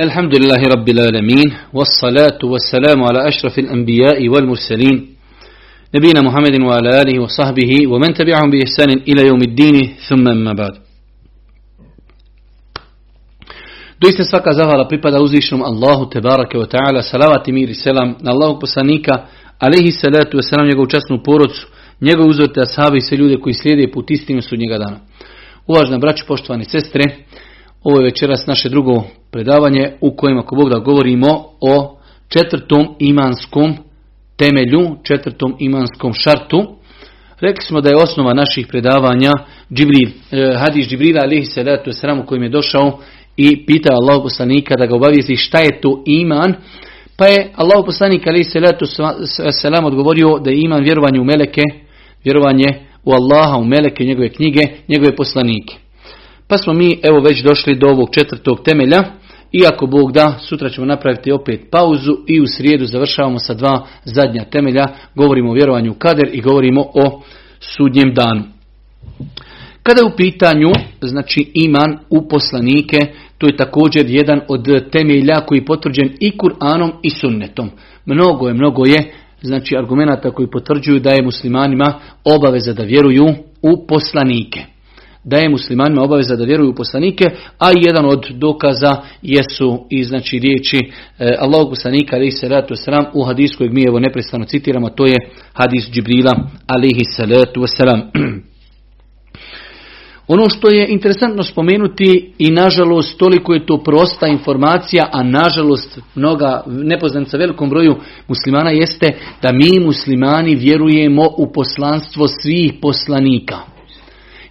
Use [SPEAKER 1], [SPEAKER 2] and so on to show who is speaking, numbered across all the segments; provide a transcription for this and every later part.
[SPEAKER 1] الحمد لله رب العالمين والصلاة والسلام على أشرف الأنبياء والمرسلين نبينا محمد وعلى آله وصحبه ومن تبعهم بإحسان إلى يوم الدين ثم أما بعد Doista svaka zahvala pripada uzvišenom Allahu Tebarake wa ta'ala, salavat i mir i selam na Allahog poslanika, alaihi salatu wa salam njegovu časnu porodcu, njegov uzorte ashabi i sve ljude koji slijede put istinu sudnjega dana. Uvažna braći, poštovani sestre, ovo je večeras naše drugo predavanje u kojem ako Bog da govorimo o četvrtom imanskom temelju, četvrtom imanskom šartu. Rekli smo da je osnova naših predavanja Džibril, eh, hadis Džibrila alihi salatu wasalam u kojem je došao i pitao Allah poslanika da ga obavijesti šta je to iman. Pa je Allah poslanik alihi salatu wasalam odgovorio da je iman vjerovanje u meleke, vjerovanje u Allaha, u meleke, njegove knjige, njegove poslanike. Pa smo mi evo već došli do ovog četvrtog temelja. Iako Bog da, sutra ćemo napraviti opet pauzu i u srijedu završavamo sa dva zadnja temelja. Govorimo o vjerovanju u kader i govorimo o sudnjem danu. Kada je u pitanju, znači iman u poslanike, to je također jedan od temelja koji je potvrđen i Kur'anom i sunnetom. Mnogo je, mnogo je, znači argumenata koji potvrđuju da je muslimanima obaveza da vjeruju u poslanike da je muslimanima obaveza da vjeruju u poslanike, a jedan od dokaza jesu i znači riječi e, Allahog poslanika alaihi salatu wasalam u hadisu kojeg mi evo neprestano citiramo, to je hadis Džibrila alaihi salatu wasalam. Ono što je interesantno spomenuti i nažalost toliko je to prosta informacija, a nažalost mnoga nepoznanica velikom broju muslimana jeste da mi muslimani vjerujemo u poslanstvo svih poslanika.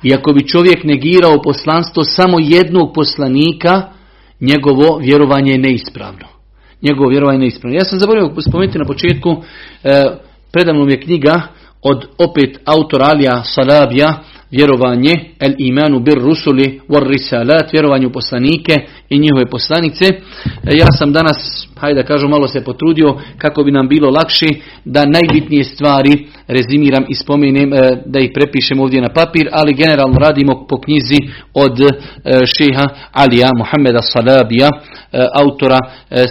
[SPEAKER 1] I ako bi čovjek negirao poslanstvo samo jednog poslanika, njegovo vjerovanje je neispravno. Njegovo vjerovanje je neispravno. Ja sam zaboravio spomenuti na početku, e, predavnom je knjiga od opet autora Alija Salabija, vjerovanje, el imanu bir rusuli war risalat, vjerovanje u poslanike i njihove poslanice. E, ja sam danas, hajde da kažu, malo se potrudio kako bi nam bilo lakše da najbitnije stvari rezimiram i spomenem, e, da ih prepišem ovdje na papir, ali generalno radimo po knjizi od e, šeha Alija Muhammeda Salabija, autora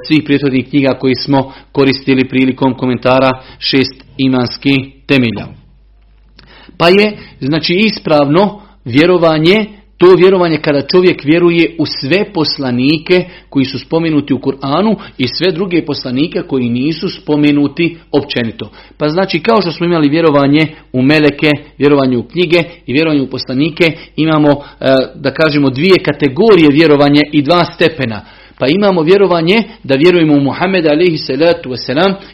[SPEAKER 1] svih prethodnih knjiga koji smo koristili prilikom komentara šest imanskih temelja. Pa je znači ispravno vjerovanje, to vjerovanje kada čovjek vjeruje u sve poslanike koji su spomenuti u Kur'anu i sve druge poslanike koji nisu spomenuti općenito. Pa znači kao što smo imali vjerovanje u meleke, vjerovanje u knjige i vjerovanje u poslanike, imamo da kažemo dvije kategorije vjerovanje i dva stepena. Pa imamo vjerovanje da vjerujemo u Muhammeda alaihi salatu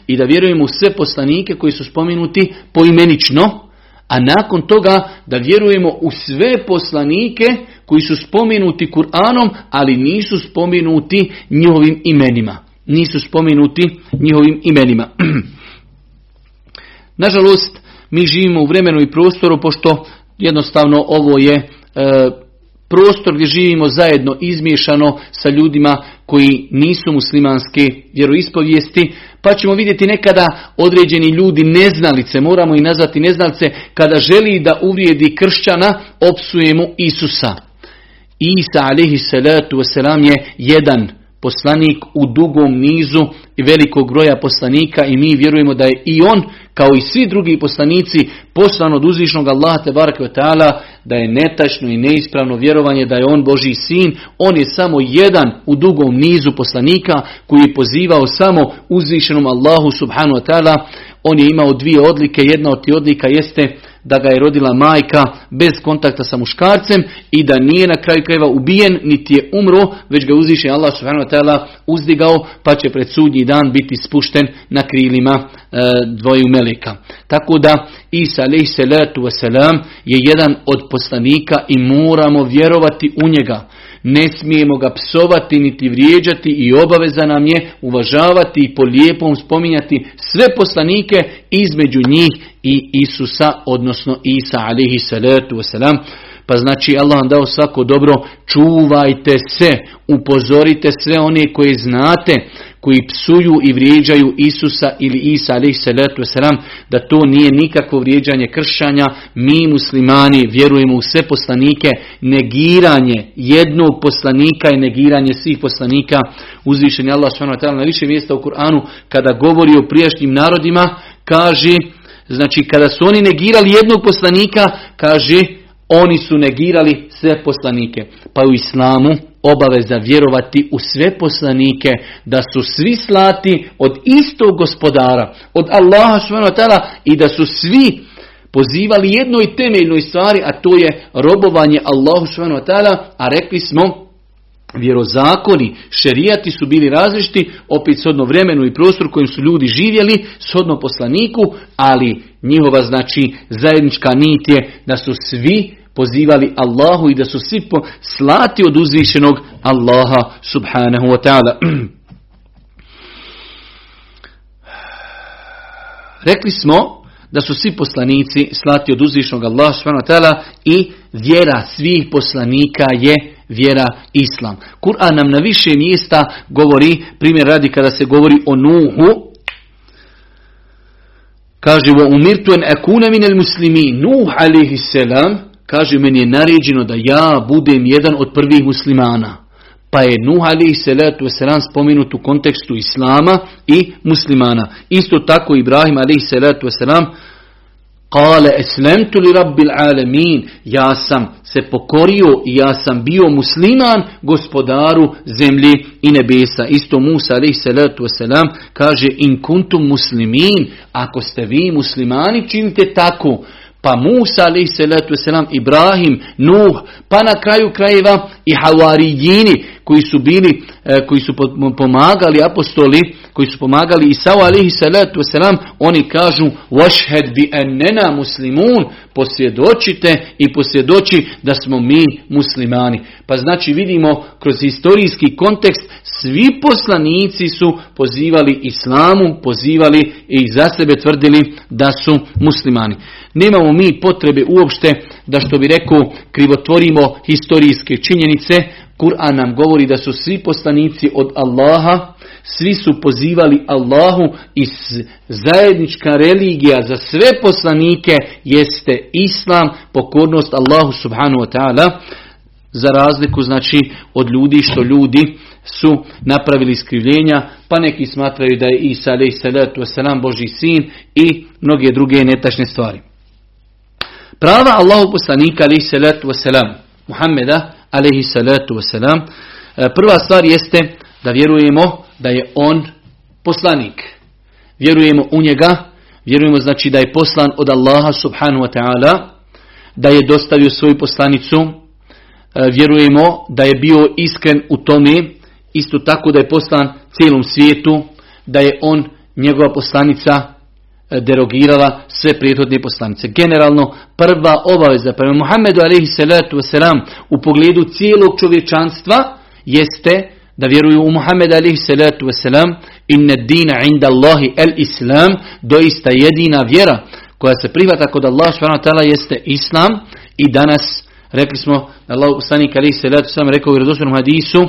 [SPEAKER 1] i da vjerujemo u sve poslanike koji su spomenuti poimenično, a nakon toga da vjerujemo u sve poslanike koji su spomenuti Kur'anom, ali nisu spomenuti njihovim imenima. Nisu spomenuti njihovim imenima. Nažalost, mi živimo u vremenu i prostoru, pošto jednostavno ovo je e, prostor gdje živimo zajedno izmiješano sa ljudima koji nisu muslimanske vjeroispovijesti, pa ćemo vidjeti nekada određeni ljudi neznalice, moramo i nazvati neznalice, kada želi da uvrijedi kršćana, opsujemo Isusa. Isa alaihi salatu wasalam je jedan poslanik u dugom nizu i velikog broja poslanika i mi vjerujemo da je i on kao i svi drugi poslanici poslan od uzvišnog Allaha te ta'ala da je netačno i neispravno vjerovanje da je on Boži sin, on je samo jedan u dugom nizu poslanika koji je pozivao samo uzvišenom Allahu subhanu wa ta'ala, on je imao dvije odlike, jedna od tih odlika jeste da ga je rodila majka bez kontakta sa muškarcem i da nije na kraju krajeva ubijen, niti je umro, već ga uzviše Allah subhanahu uzdigao, pa će pred sudnji dan biti spušten na krilima e, dvoju meleka. Tako da Isa alaih salatu wasalam je jedan od poslanika i moramo vjerovati u njega. Ne smijemo ga psovati niti vrijeđati i obaveza nam je uvažavati i po lijepom spominjati sve poslanike između njih i Isusa, odnosno Isa alihi salatu wasalam. Pa znači Allah vam dao svako dobro, čuvajte se, upozorite sve one koje znate, koji psuju i vrijeđaju Isusa ili Isa alaih salatu wasalam, da to nije nikakvo vrijeđanje kršćanja. Mi muslimani vjerujemo u sve poslanike, negiranje jednog poslanika i negiranje svih poslanika. Uzvišen je Allah na više mjesta u Kur'anu kada govori o prijašnjim narodima, kaže, znači kada su oni negirali jednog poslanika, kaže, oni su negirali sve poslanike. Pa u islamu obaveza vjerovati u sve poslanike, da su svi slati od istog gospodara, od Allaha subhanahu i da su svi pozivali jednoj temeljnoj stvari, a to je robovanje Allahu subhanahu a rekli smo vjerozakoni, šerijati su bili različiti, opet shodno vremenu i prostoru kojim su ljudi živjeli, shodno poslaniku, ali njihova znači zajednička nit je da su svi pozivali Allahu i da su svi slati od uzvišenog Allaha subhanahu wa ta'ala. Rekli smo da su svi poslanici slati od subhanahu wa ta'ala i vjera svih poslanika je vjera Islam. Kur'an nam na više mjesta govori, primjer radi kada se govori o Nuhu, kaže u umirtu en akuna minel muslimi Nuh alaihi selam kaže meni je naređeno da ja budem jedan od prvih muslimana. Pa je Nuh alaihi salatu wasalam spomenut u kontekstu Islama i muslimana. Isto tako Ibrahim alaihi salatu wasalam Kale eslemtu li rabbil alamin. Ja sam se pokorio i ja sam bio musliman gospodaru zemlji i nebesa. Isto Musa alaihi salatu wasalam kaže in kuntum muslimin. Ako ste vi muslimani činite tako pa Musa alaih salatu wasalam, Ibrahim, Nuh, pa na kraju krajeva i Havarijini koji su bili, e, koji su pomagali apostoli, koji su pomagali Isao alihi salatu wasalam, oni kažu washhed bi ennena muslimun, posvjedočite i posvjedoči da smo mi muslimani. Pa znači vidimo kroz historijski kontekst svi poslanici su pozivali islamu, pozivali i za sebe tvrdili da su muslimani. Nemamo mi potrebe uopšte da što bi rekao krivotvorimo historijske činjenice. Kur'an nam govori da su svi poslanici od Allaha, svi su pozivali Allahu i zajednička religija za sve poslanike jeste Islam, pokornost Allahu subhanahu wa ta'ala, za razliku znači od ljudi što ljudi su napravili iskrivljenja, pa neki smatraju da je Isa alaih salatu wasalam Boži sin i mnoge druge netačne stvari. Prava Allahu poslanika alaihi salatu wasalam, Muhammeda alaihi salatu wasalam, e, prva stvar jeste da vjerujemo da je on poslanik. Vjerujemo u njega, vjerujemo znači da je poslan od Allaha subhanahu wa ta'ala, da je dostavio svoju poslanicu, e, vjerujemo da je bio iskren u tome, isto tako da je poslan cijelom svijetu, da je on njegova poslanica derogirala sve prethodne poslanice. Generalno, prva obaveza prema Muhammedu alaihi salatu u pogledu cijelog čovječanstva jeste da vjeruju u Muhammeda alaihi salatu wasalam inna dina inda Allahi el islam doista jedina vjera koja se prihvata kod Allah subhanahu jeste islam i danas rekli smo Allah poslanik alaihi salatu wasalam rekao u hadisu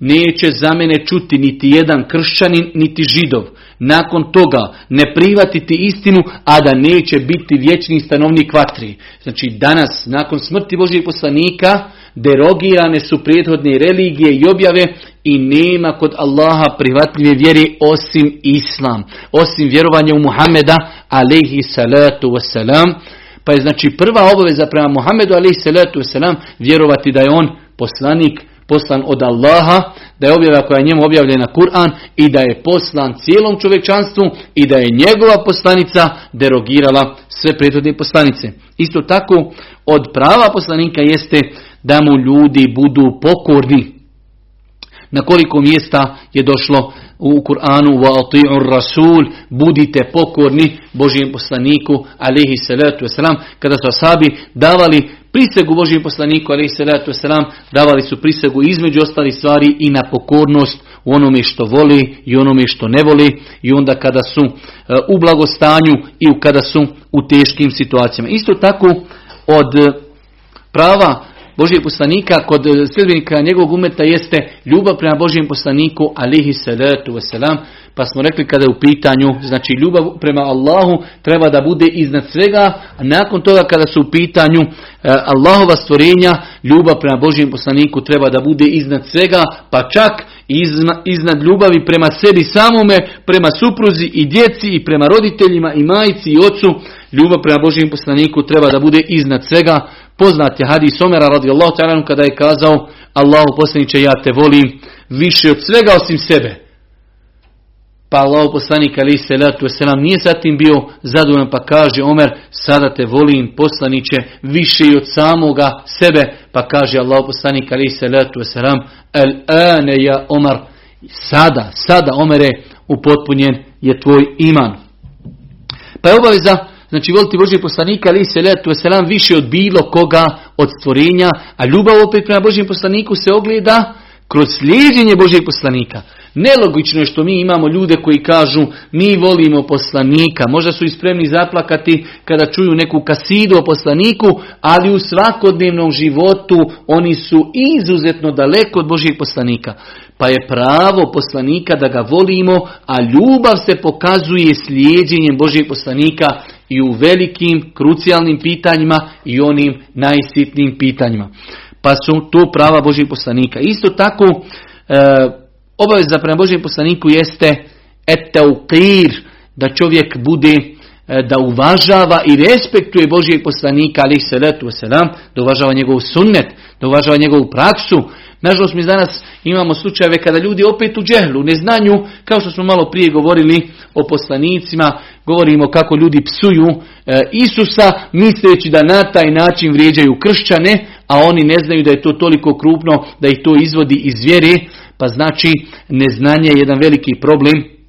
[SPEAKER 1] neće za mene čuti niti jedan kršćanin, niti židov. Nakon toga ne prihvatiti istinu, a da neće biti vječni stanovnik vatri. Znači danas, nakon smrti Božih poslanika, derogirane su prethodne religije i objave i nema kod Allaha prihvatljive vjere osim Islam. Osim vjerovanja u Muhameda, alaihi salatu wasalam. Pa je znači prva obaveza prema Muhammedu, alaihi salatu wasalam, vjerovati da je on poslanik, poslan od Allaha, da je objava koja je njemu objavljena Kur'an i da je poslan cijelom čovječanstvu i da je njegova poslanica derogirala sve prethodne poslanice. Isto tako od prava poslanika jeste da mu ljudi budu pokorni. Na koliko mjesta je došlo u Kur'anu wa rasul budite pokorni Božijem poslaniku alaihi salatu wasalam kada su asabi davali prisegu Božijem poslaniku, ali salatu wasalam, davali su prisegu između ostalih stvari i na pokornost u onome što voli i onome što ne voli i onda kada su e, u blagostanju i kada su u teškim situacijama. Isto tako od prava Božijeg poslanika kod sljedbenika njegovog umeta jeste ljubav prema Božijem poslaniku alihi salatu wasalam. Pa smo rekli kada je u pitanju, znači ljubav prema Allahu treba da bude iznad svega, a nakon toga kada su u pitanju e, Allahova stvorenja, ljubav prema Božijem poslaniku treba da bude iznad svega, pa čak iznad ljubavi prema sebi samome, prema supruzi i djeci i prema roditeljima i majici i ocu, ljubav prema Božijem poslaniku treba da bude iznad svega. Poznat je hadis Omera radijallahu ta'ala kada je kazao Allahu poslaniće ja te volim više od svega osim sebe. Pa Allah poslanik ali se letu selam nije zatim bio zadovoljan pa kaže Omer sada te volim poslaniće više i od samoga sebe pa kaže Allah poslanik ali se letu selam el ane ja Omer sada, sada Omere upotpunjen je tvoj iman. Pa je obaveza Znači voliti Božih poslanika ali se letu selam više od bilo koga od stvorenja, a ljubav opet prema Božjem poslaniku se ogleda kroz slijedjenje Božeg poslanika. Nelogično je što mi imamo ljude koji kažu mi volimo poslanika, možda su i spremni zaplakati kada čuju neku kasidu o poslaniku, ali u svakodnevnom životu oni su izuzetno daleko od Božih poslanika. Pa je pravo poslanika da ga volimo, a ljubav se pokazuje slijedjenjem Božih poslanika i u velikim, krucijalnim pitanjima i onim najsitnijim pitanjima. Pa su to prava Božih poslanika. Isto tako, e, Obaveza prema Božijem poslaniku jeste eteukir, da čovjek bude e, da uvažava i respektuje Božijeg poslanika, ali se letu selam, da uvažava njegov sunnet, da uvažava njegovu praksu. Nažalost, mi danas imamo slučajeve kada ljudi opet u džehlu, neznanju, kao što smo malo prije govorili o poslanicima, govorimo kako ljudi psuju e, Isusa, misleći da na taj način vrijeđaju kršćane, a oni ne znaju da je to toliko krupno, da ih to izvodi iz vjere, pa znači neznanje je jedan veliki problem.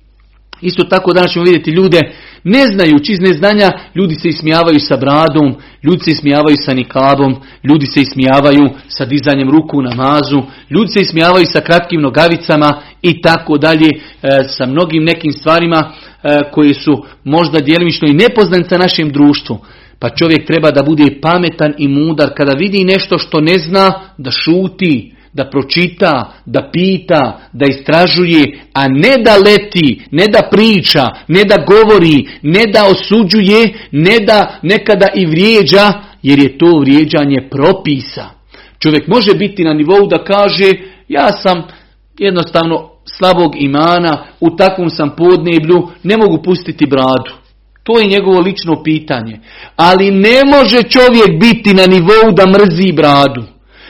[SPEAKER 1] Isto tako danas ćemo vidjeti ljude, ne znajući iz neznanja, ljudi se ismijavaju sa bradom, ljudi se ismijavaju sa nikabom, ljudi se ismijavaju sa dizanjem ruku u namazu, ljudi se ismijavaju sa kratkim nogavicama i tako dalje, e, sa mnogim nekim stvarima e, koji su možda djelimično i nepoznanice našem društvu. Pa čovjek treba da bude pametan i mudar kada vidi nešto što ne zna, da šuti, da pročita, da pita, da istražuje, a ne da leti, ne da priča, ne da govori, ne da osuđuje, ne da nekada i vrijeđa, jer je to vrijeđanje propisa. Čovjek može biti na nivou da kaže, ja sam jednostavno slabog imana, u takvom sam podneblju, ne mogu pustiti bradu. To je njegovo lično pitanje. Ali ne može čovjek biti na nivou da mrzi bradu.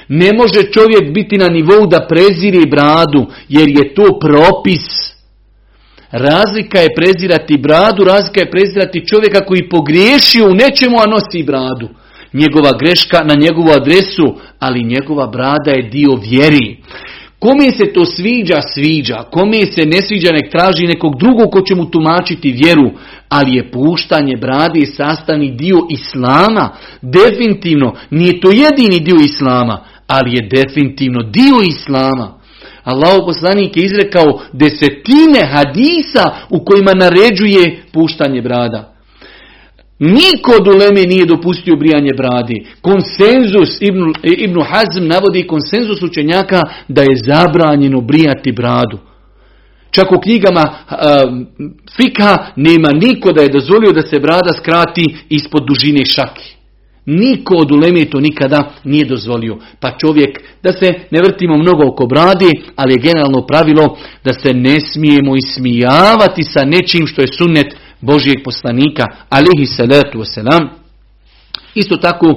[SPEAKER 1] Ne može čovjek biti na nivou da prezire bradu, jer je to propis. Razlika je prezirati bradu, razlika je prezirati čovjeka koji pogriješio u nečemu, a nosi bradu. Njegova greška na njegovu adresu, ali njegova brada je dio vjeri. Kome se to sviđa, sviđa. Kome se ne sviđa, nek traži nekog drugog ko će mu tumačiti vjeru. Ali je puštanje brade sastavni dio Islama. Definitivno, nije to jedini dio Islama ali je definitivno dio Islama. Allah poslanik je izrekao desetine hadisa u kojima naređuje puštanje brada. Niko od uleme nije dopustio brijanje bradi. Konsenzus, Ibn, Ibn Hazm navodi konsenzus učenjaka da je zabranjeno brijati bradu. Čak u knjigama uh, fika nema niko da je dozvolio da se brada skrati ispod dužine šaki. Niko od uleme to nikada nije dozvolio. Pa čovjek, da se ne vrtimo mnogo oko brade, ali je generalno pravilo da se ne smijemo ismijavati sa nečim što je sunnet Božijeg poslanika, alihi salatu wasalam. Isto tako,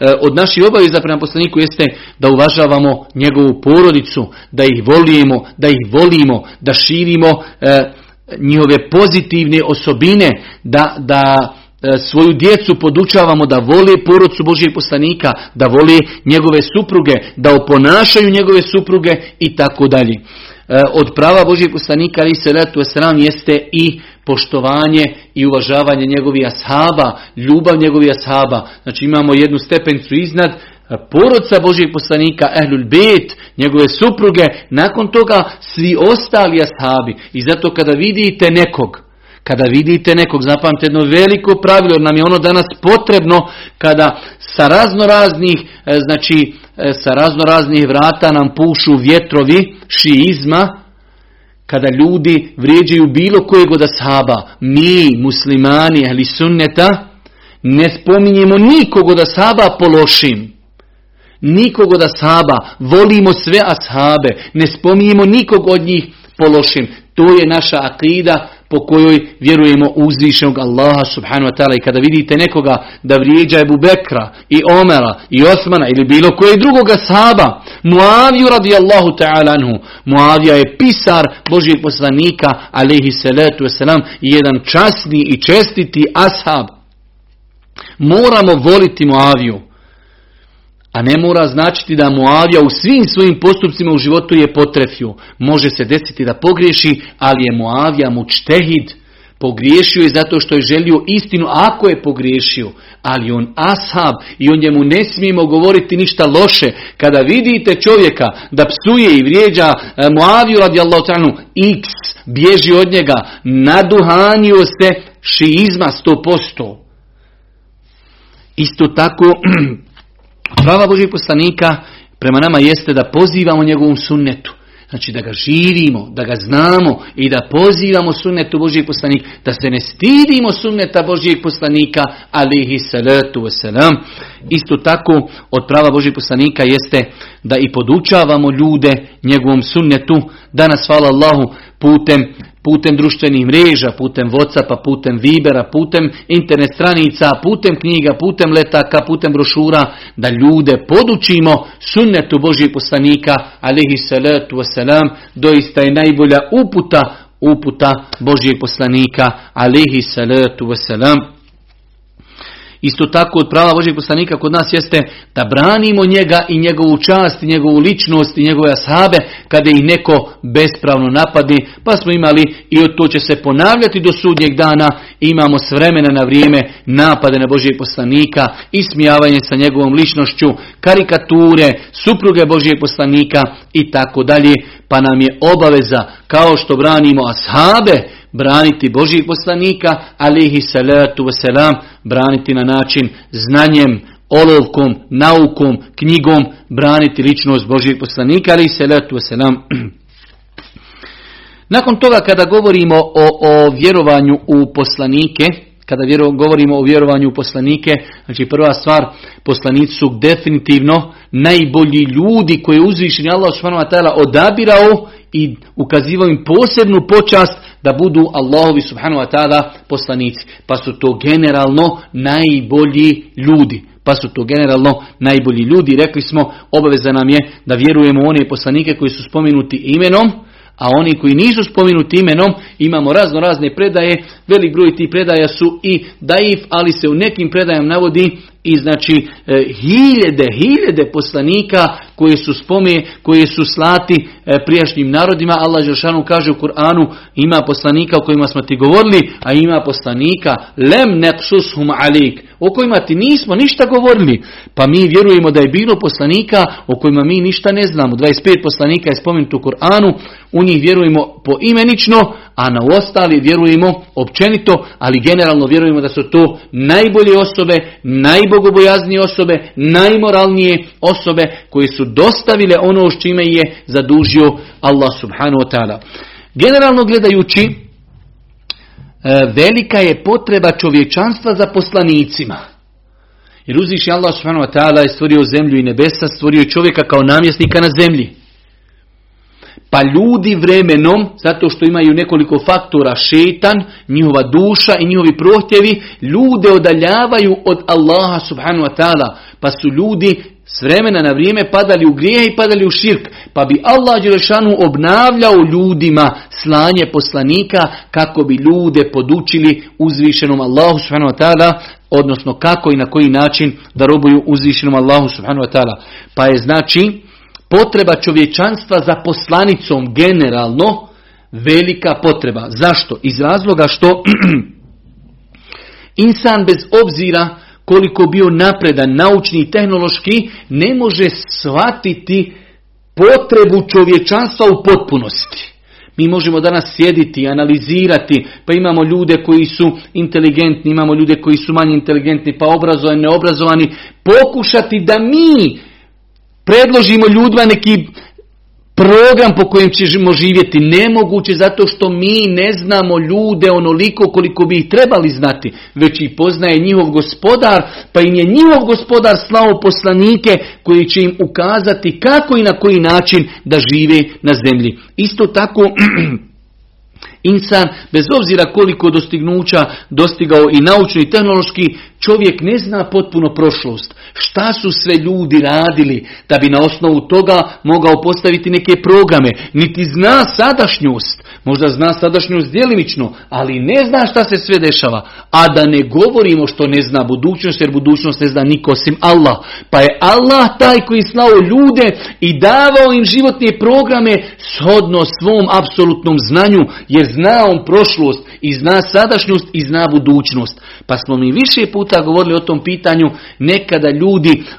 [SPEAKER 1] e, od naših obaveza prema poslaniku jeste da uvažavamo njegovu porodicu, da ih volimo, da ih volimo, da širimo e, njihove pozitivne osobine, da, da svoju djecu podučavamo da vole porodcu Božijeg poslanika, da vole njegove supruge, da oponašaju njegove supruge i tako dalje. E, od prava Božijeg poslanika ali se letu sram jeste i poštovanje i uvažavanje njegovih ashaba, ljubav njegovih ashaba. Znači imamo jednu stepencu iznad, porodca Božijeg poslanika, Ehlul Bet, njegove supruge, nakon toga svi ostali ashabi. I zato kada vidite nekog Kada vidite nekog, zapamte jedno veliko pravilo, jer nam je ono danas potrebno kada sa razno raznih, e, znači e, sa razno raznih vrata nam pušu vjetrovi šiizma, kada ljudi vrijeđaju bilo kojeg od ashaba, mi, muslimani, ali sunneta, ne spominjemo nikog od ashaba po lošim. Nikog od ashaba, volimo sve ashabe, ne spominjemo nikog od njih po lošim. To je naša akida po kojoj vjerujemo uzvišenog Allaha subhanahu wa ta'ala. I kada vidite nekoga da vrijeđa Ebu Bekra i Omera i Osmana ili bilo koje drugoga sahaba Muaviju radijallahu ta'ala anhu Muavija je pisar Božijeg poslanika alaihi salatu wasalam i jedan časni i čestiti ashab. Moramo voliti Muaviju a ne mora značiti da Muavija u svim svojim postupcima u životu je potrefio. Može se desiti da pogriješi, ali je Muavija mučtehid. Pogriješio je zato što je želio istinu ako je pogriješio. Ali on ashab i on njemu ne smijemo govoriti ništa loše. Kada vidite čovjeka da psuje i vrijeđa e, Muaviju radijallahu ta'anu x, bježi od njega, naduhanio se šiizma 100%. Isto tako Prava Božih poslanika prema nama jeste da pozivamo njegovom sunnetu. Znači da ga živimo, da ga znamo i da pozivamo sunnetu Božijeg poslanika, da se ne stidimo sunneta Božijeg poslanika, alihi salatu wasalam. Isto tako od prava Božijeg poslanika jeste da i podučavamo ljude njegovom sunnetu. Danas, hvala Allahu, putem putem društvenih mreža, putem Whatsappa, putem Vibera, putem internet stranica, putem knjiga, putem letaka, putem brošura, da ljude podučimo sunnetu Božih poslanika, alihi salatu wasalam, doista je najbolja uputa, uputa Božijeg poslanika, alihi salatu wasalam. Isto tako od prava Božeg poslanika kod nas jeste da branimo njega i njegovu čast i njegovu ličnost i njegove ashabe kada ih neko bespravno napadi. Pa smo imali i to će se ponavljati do sudnjeg dana. Imamo s vremena na vrijeme napade na Božijeg poslanika, ismijavanje sa njegovom ličnošću, karikature, supruge Božijeg poslanika i tako dalje. Pa nam je obaveza kao što branimo ashabe braniti Božih poslanika, alihi salatu wasalam, braniti na način znanjem, olovkom, naukom, knjigom, braniti ličnost Božih poslanika, alihi salatu wasalam. Nakon toga kada govorimo o, o vjerovanju u poslanike, kada vjero, govorimo o vjerovanju u poslanike, znači prva stvar, poslanici su definitivno najbolji ljudi koje je uzvišeni Allah subhanahu odabirao i ukazivao im posebnu počast da budu Allahovi subhanahu wa ta'ala poslanici. Pa su to generalno najbolji ljudi. Pa su to generalno najbolji ljudi. Rekli smo, obaveza nam je da vjerujemo u one poslanike koji su spomenuti imenom, a oni koji nisu spomenuti imenom, imamo razno razne predaje, velik broj tih predaja su i daif, ali se u nekim predajama navodi i znači e, hiljede, hiljede poslanika koje su spome, koje su slati e, prijašnjim narodima. Allah Žešanu kaže u Kur'anu ima poslanika o kojima smo ti govorili, a ima poslanika. Lem neksushum alik, o kojima ti nismo ništa govorili. Pa mi vjerujemo da je bilo poslanika o kojima mi ništa ne znamo. 25 poslanika je spomenuto u Kur'anu, u njih vjerujemo poimenično, a na ostali vjerujemo općenito, ali generalno vjerujemo da su to najbolje osobe, najbogobojaznije osobe, najmoralnije osobe koje su dostavile ono s čime je zadužio Allah subhanahu wa ta'ala. Generalno gledajući, velika je potreba čovječanstva za poslanicima. Jer uzviši Allah subhanahu wa ta'ala je stvorio zemlju i nebesa, stvorio čovjeka kao namjesnika na zemlji. Pa ljudi vremenom, zato što imaju nekoliko faktora, šetan, njihova duša i njihovi prohtjevi, ljude odaljavaju od Allaha subhanahu wa ta'ala. Pa su ljudi s vremena na vrijeme padali u grijeh i padali u širk. Pa bi Allah Đelešanu obnavljao ljudima slanje poslanika kako bi ljude podučili uzvišenom Allahu subhanahu wa ta'ala odnosno kako i na koji način da robuju uzvišenom Allahu subhanahu wa ta'ala. Pa je znači potreba čovječanstva za poslanicom generalno velika potreba. Zašto? Iz razloga što insan bez obzira koliko bio napredan, naučni i tehnološki, ne može shvatiti potrebu čovječanstva u potpunosti. Mi možemo danas sjediti, analizirati, pa imamo ljude koji su inteligentni, imamo ljude koji su manje inteligentni, pa obrazovani, neobrazovani, pokušati da mi predložimo ljudima neki program po kojem ćemo živjeti nemoguće zato što mi ne znamo ljude onoliko koliko bi ih trebali znati, već i poznaje njihov gospodar, pa im je njihov gospodar slao poslanike koji će im ukazati kako i na koji način da žive na zemlji. Isto tako Insan, bez obzira koliko dostignuća dostigao i naučno i tehnološki, čovjek ne zna potpuno prošlost. Šta su sve ljudi radili da bi na osnovu toga mogao postaviti neke programe. Niti zna sadašnjost. Možda zna sadašnjost djelimično, ali ne zna šta se sve dešava. A da ne govorimo što ne zna budućnost, jer budućnost ne zna niko osim Allah. Pa je Allah taj koji slao ljude i davao im životne programe shodno svom apsolutnom znanju, jer zna on prošlost i zna sadašnjost i zna budućnost. Pa smo mi više puta govorili o tom pitanju, nekada ljudi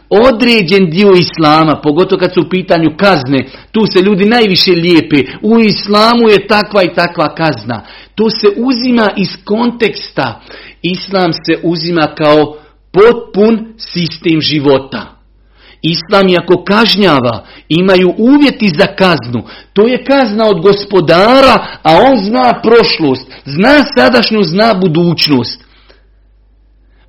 [SPEAKER 1] određen dio islama, pogotovo kad su u pitanju kazne, tu se ljudi najviše lijepe, u islamu je takva i takva kazna. To se uzima iz konteksta. Islam se uzima kao potpun sistem života. Islam ako kažnjava, imaju uvjeti za kaznu. To je kazna od gospodara, a on zna prošlost, zna sadašnju, zna budućnost.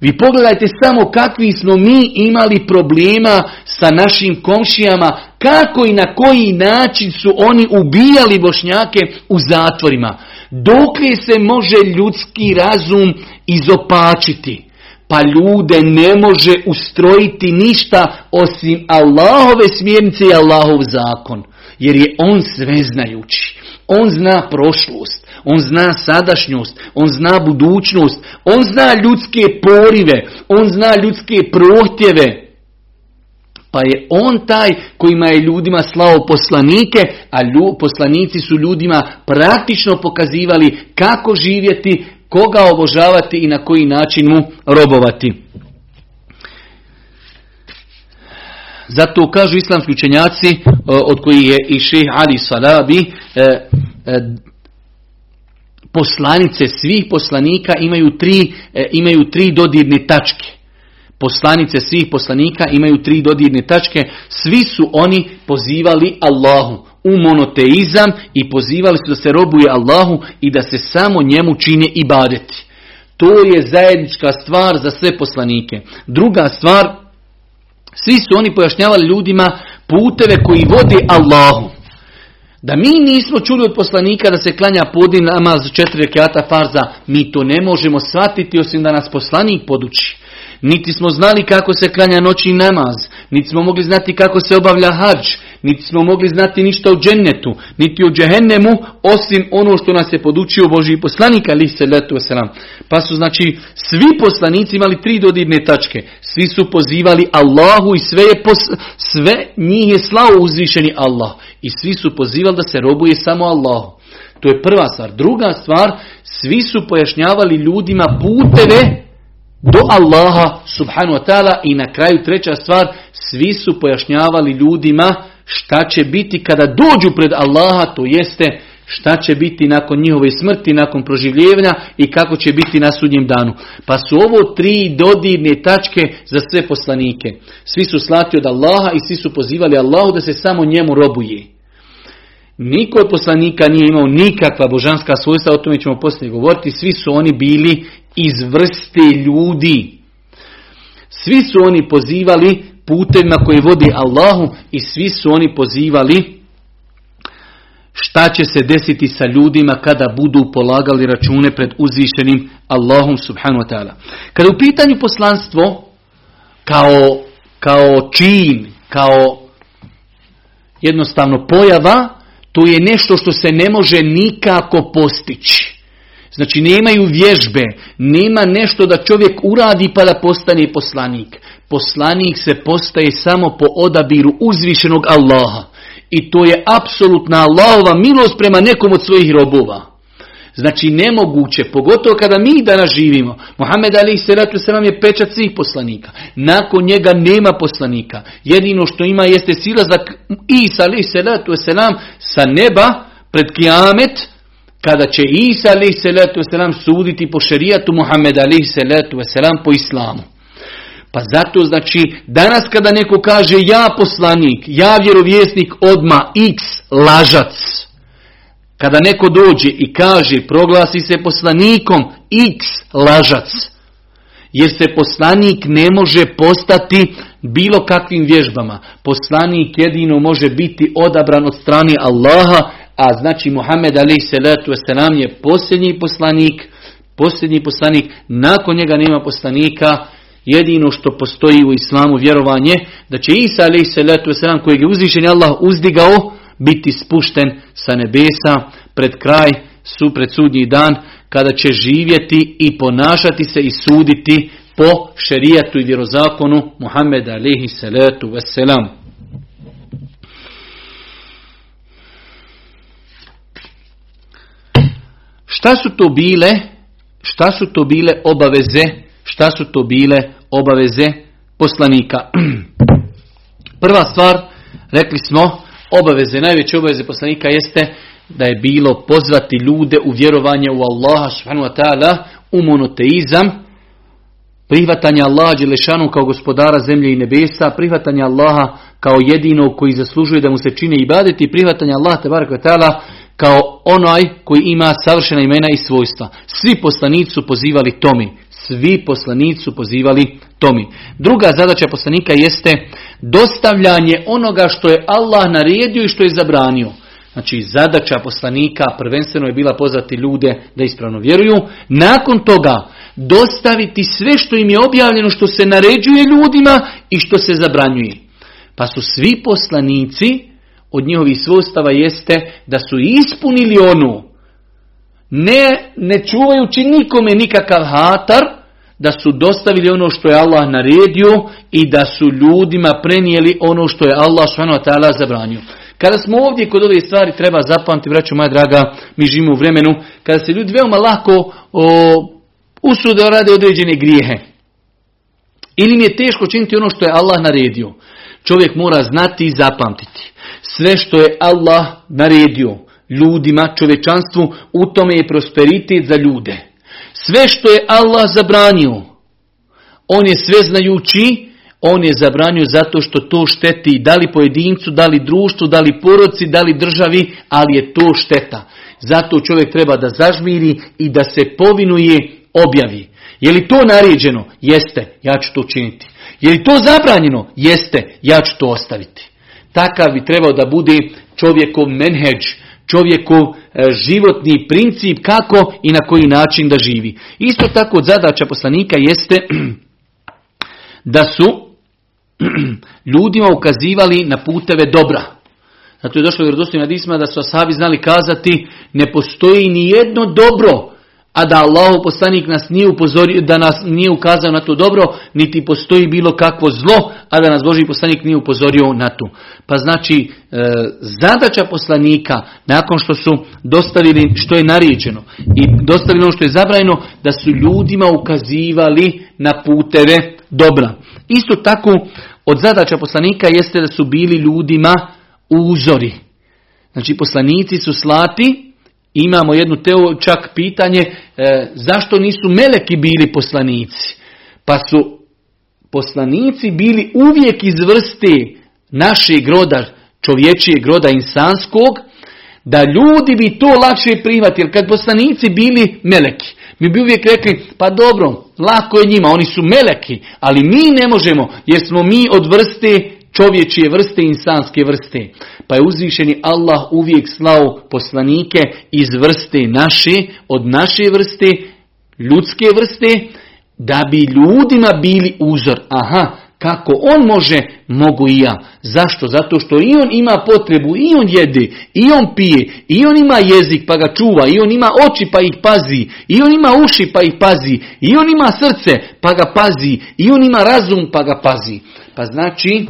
[SPEAKER 1] Vi pogledajte samo kakvi smo mi imali problema sa našim komšijama, kako i na koji način su oni ubijali bošnjake u zatvorima. Dokle se može ljudski razum izopačiti? Pa ljude ne može ustrojiti ništa osim Allahove smjernice i Allahov zakon. Jer je on sveznajući. On zna prošlost. On zna sadašnjost, on zna budućnost, on zna ljudske porive, on zna ljudske prohtjeve. Pa je on taj kojima je ljudima slao poslanike, a poslanici su ljudima praktično pokazivali kako živjeti, koga obožavati i na koji način mu robovati. Zato kažu islamski učenjaci, od kojih je i šeh Ali Salabi, e, e, poslanice svih poslanika imaju tri, imaju tri dodirne tačke. Poslanice svih poslanika imaju tri dodirne tačke. Svi su oni pozivali Allahu u monoteizam i pozivali su da se robuje Allahu i da se samo njemu čine ibadeti. To je zajednička stvar za sve poslanike. Druga stvar, svi su oni pojašnjavali ljudima puteve koji vode Allahu. Da mi nismo čuli od poslanika da se klanja podin namaz četiri rekata farza, mi to ne možemo shvatiti osim da nas poslanik poduči. Niti smo znali kako se klanja noći namaz, niti smo mogli znati kako se obavlja hađ, niti smo mogli znati ništa o džennetu, niti o džehennemu, osim ono što nas je podučio Boži poslanik, ali se letu selam. Pa su znači svi poslanici imali tri dodirne tačke. Svi su pozivali Allahu i sve, je sve njih je slao uzvišeni Allah. I svi su pozivali da se robuje samo Allahu. To je prva stvar. Druga stvar, svi su pojašnjavali ljudima puteve do Allaha subhanu wa ta'ala i na kraju treća stvar, svi su pojašnjavali ljudima šta će biti kada dođu pred Allaha, to jeste šta će biti nakon njihove smrti, nakon proživljevanja i kako će biti na sudnjem danu. Pa su ovo tri dodirne tačke za sve poslanike. Svi su slati od Allaha i svi su pozivali Allahu da se samo njemu robuje. Niko od poslanika nije imao nikakva božanska svojstva, o tome ćemo poslije govoriti, svi su oni bili iz vrste ljudi. Svi su oni pozivali putevima koji vodi Allahu i svi su oni pozivali šta će se desiti sa ljudima kada budu polagali račune pred uzvišenim Allahom subhanahu wa ta'ala. Kada u pitanju poslanstvo kao, kao čin, kao jednostavno pojava, to je nešto što se ne može nikako postići. Znači nemaju vježbe, nema nešto da čovjek uradi pa da postane poslanik. Poslanik se postaje samo po odabiru uzvišenog Allaha. I to je apsolutna Allahova milost prema nekom od svojih robova. Znači nemoguće, pogotovo kada mi danas živimo. Muhammed Ali Seratu Selam je pečat svih poslanika. Nakon njega nema poslanika. Jedino što ima jeste silazak Isa Ali Seratu Selam sa neba pred kijamet, kada će Isa alaih salatu wasalam suditi po šerijatu Muhammeda alaih salatu wasalam po islamu. Pa zato znači danas kada neko kaže ja poslanik, ja vjerovjesnik odma x lažac. Kada neko dođe i kaže proglasi se poslanikom x lažac. Jer se poslanik ne može postati bilo kakvim vježbama. Poslanik jedino može biti odabran od strane Allaha, a znači Muhammed alaih salatu wasalam je posljednji poslanik, posljednji poslanik, nakon njega nema poslanika, jedino što postoji u islamu vjerovanje, da će Isa wasalam kojeg je uzvišen Allah uzdigao, biti spušten sa nebesa pred kraj, su pred sudnji dan, kada će živjeti i ponašati se i suditi po šerijatu i vjerozakonu Muhammeda alihi salatu wasalam. Šta su to bile? Šta su to bile obaveze? Šta su to bile obaveze poslanika? Prva stvar, rekli smo, obaveze, najveće obaveze poslanika jeste da je bilo pozvati ljude u vjerovanje u Allaha subhanahu wa ta'ala, u monoteizam, prihvatanje Allaha Đelešanu kao gospodara zemlje i nebesa, prihvatanje Allaha kao jedinog koji zaslužuje da mu se čine i prihvatanje Allaha tebaraka ta'ala kao onaj koji ima savršena imena i svojstva. Svi poslanici su pozivali tomi. Svi poslanici su pozivali tomi. Druga zadaća poslanika jeste dostavljanje onoga što je Allah naredio i što je zabranio. Znači zadaća poslanika prvenstveno je bila pozvati ljude da ispravno vjeruju. Nakon toga dostaviti sve što im je objavljeno što se naređuje ljudima i što se zabranjuje. Pa su svi poslanici od njihovih svojstava jeste da su ispunili onu ne, ne čuvajući nikome nikakav hatar, da su dostavili ono što je Allah naredio i da su ljudima prenijeli ono što je Allah s.w.t. zabranio. Kada smo ovdje kod ove stvari treba zapamtiti, braću moja draga, mi živimo u vremenu, kada se ljudi veoma lako o, usude rade određene grijehe. Ili mi je teško činiti ono što je Allah naredio. Čovjek mora znati i zapamtiti. Sve što je Allah naredio ljudima, čovečanstvu, u tome je prosperitet za ljude. Sve što je Allah zabranio, on je sve znajući, on je zabranio zato što to šteti da li pojedincu, da li društvu, da li poroci, da li državi, ali je to šteta. Zato čovjek treba da zažmiri i da se povinuje objavi. Je li to naređeno? Jeste, ja ću to učiniti. Je li to zabranjeno? Jeste, ja ću to ostaviti. Takav bi trebao da bude čovjekov menheđ, čovjekov e, životni princip kako i na koji način da živi. Isto tako zadaća poslanika jeste da su ljudima ukazivali na puteve dobra. Zato je došlo vjerodostojnim hadisma da su asabi znali kazati ne postoji ni jedno dobro, a da Allahu poslanik nas nije upozorio, da nas nije ukazao na to dobro, niti postoji bilo kakvo zlo, a da nas Boži poslanik nije upozorio na to. Pa znači, e, zadaća poslanika, nakon što su dostavili što je nariječeno i dostavili ono što je zabranjeno, da su ljudima ukazivali na puteve dobra. Isto tako, od zadaća poslanika jeste da su bili ljudima uzori. Znači poslanici su slati, imamo jednu teo, čak pitanje e, zašto nisu meleki bili poslanici. Pa su poslanici bili uvijek iz vrste našeg roda, čovječijeg roda insanskog, da ljudi bi to lakše prihvatili. Kad poslanici bili meleki, mi bi uvijek rekli, pa dobro, lako je njima, oni su meleki, ali mi ne možemo, jer smo mi od vrste čovječije vrste, insanske vrste. Pa je uzvišeni Allah uvijek slao poslanike iz vrste naše, od naše vrste, ljudske vrste, da bi ljudima bili uzor. Aha, kako on može, mogu i ja. Zašto? Zato što i on ima potrebu, i on jede, i on pije, i on ima jezik pa ga čuva, i on ima oči pa ih pazi, i on ima uši pa ih pazi, i on ima srce pa ga pazi, i on ima razum pa ga pazi. Pa znači,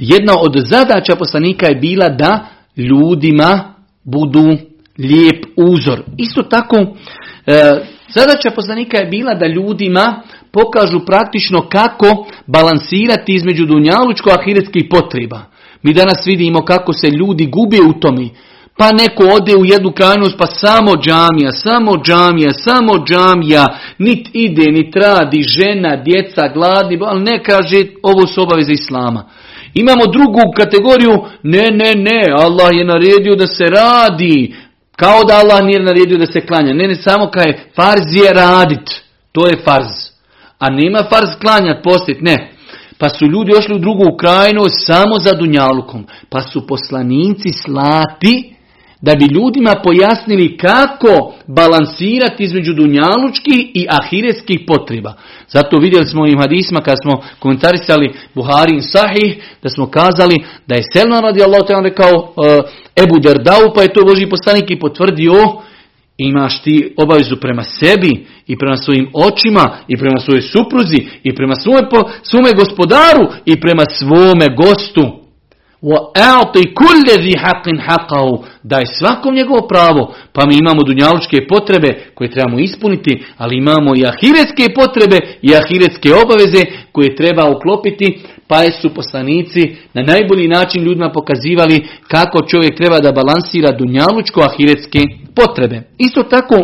[SPEAKER 1] jedna od zadaća poslanika je bila da ljudima budu lijep uzor. Isto tako, e, zadaća poslanika je bila da ljudima pokažu praktično kako balansirati između dunjalučko ahiretskih potreba. Mi danas vidimo kako se ljudi gube u tomi. Pa neko ode u jednu krajnost, pa samo džamija, samo džamija, samo džamija, nit ide, nit radi, žena, djeca, gladni, ali ne kaže ovo su obaveze Islama. Imamo drugu kategoriju, ne, ne, ne, Allah je naredio da se radi, kao da Allah nije naredio da se klanja. Ne, ne, samo kaj farz je radit, to je farz. A nema farz klanjat, postit, ne. Pa su ljudi ošli u drugu krajinu samo za dunjalukom. Pa su poslanici slati da bi ljudima pojasnili kako balansirati između dunjalučkih i ahiretskih potreba. Zato vidjeli smo i hadisma kad smo komentarisali Buhari Sahih, da smo kazali da je Selman radi Allah rekao uh, Ebu Derdau, pa je to Boži poslanik i potvrdio imaš ti obavezu prema sebi i prema svojim očima i prema svojoj supruzi i prema svome, svome gospodaru i prema svome gostu. O كُلَّ ذِي حَقٍ حَقَهُ. Daj svakom njegovo pravo. Pa mi imamo dunjalučke potrebe koje trebamo ispuniti, ali imamo i ahiretske potrebe i ahiretske obaveze koje treba uklopiti. Pa su poslanici na najbolji način ljudima pokazivali kako čovjek treba da balansira dunjalučko-ahiretske potrebe. Isto tako,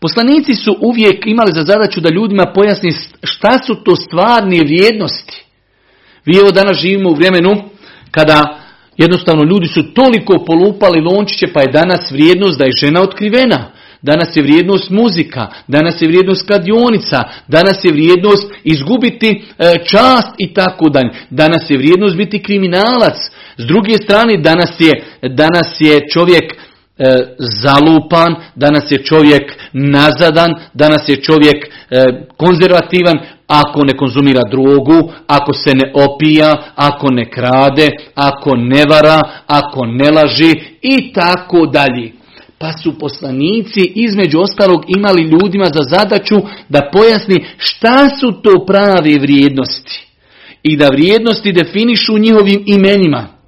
[SPEAKER 1] poslanici su uvijek imali za zadaću da ljudima pojasni šta su to stvarne vrijednosti vi evo danas živimo u vremenu kada jednostavno ljudi su toliko polupali lončiće pa je danas vrijednost da je žena otkrivena. Danas je vrijednost muzika, danas je vrijednost kladionica, danas je vrijednost izgubiti e, čast i tako dalje. Danas je vrijednost biti kriminalac. S druge strane danas je, danas je čovjek e, zalupan, danas je čovjek nazadan, danas je čovjek e, konzervativan, ako ne konzumira drogu, ako se ne opija, ako ne krade, ako ne vara, ako ne laži i tako dalje. Pa su poslanici između ostalog imali ljudima za zadaću da pojasni šta su to prave vrijednosti i da vrijednosti definišu njihovim imenima.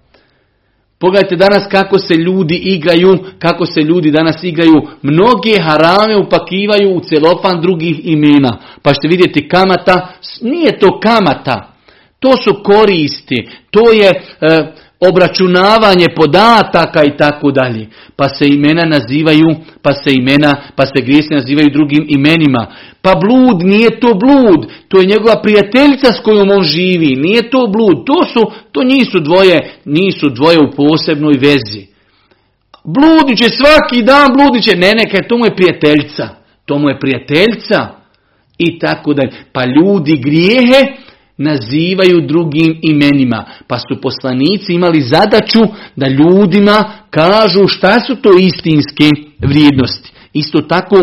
[SPEAKER 1] Pogledajte danas kako se ljudi igraju, kako se ljudi danas igraju. Mnoge harame upakivaju u celofan drugih imena. Pa ćete vidjeti kamata, nije to kamata, to su koristi, to je e, obračunavanje podataka i tako dalje. Pa se imena nazivaju, pa se imena, pa se grijesi nazivaju drugim imenima. Pa blud nije to blud, to je njegova prijateljica s kojom on živi, nije to blud, to su, to nisu dvoje, nisu dvoje u posebnoj vezi. Bludiće svaki dan, bludiće, ne neka, to mu je prijateljica, to mu je prijateljica i tako dalje. Pa ljudi grijehe nazivaju drugim imenima. Pa su poslanici imali zadaću da ljudima kažu šta su to istinske vrijednosti. Isto tako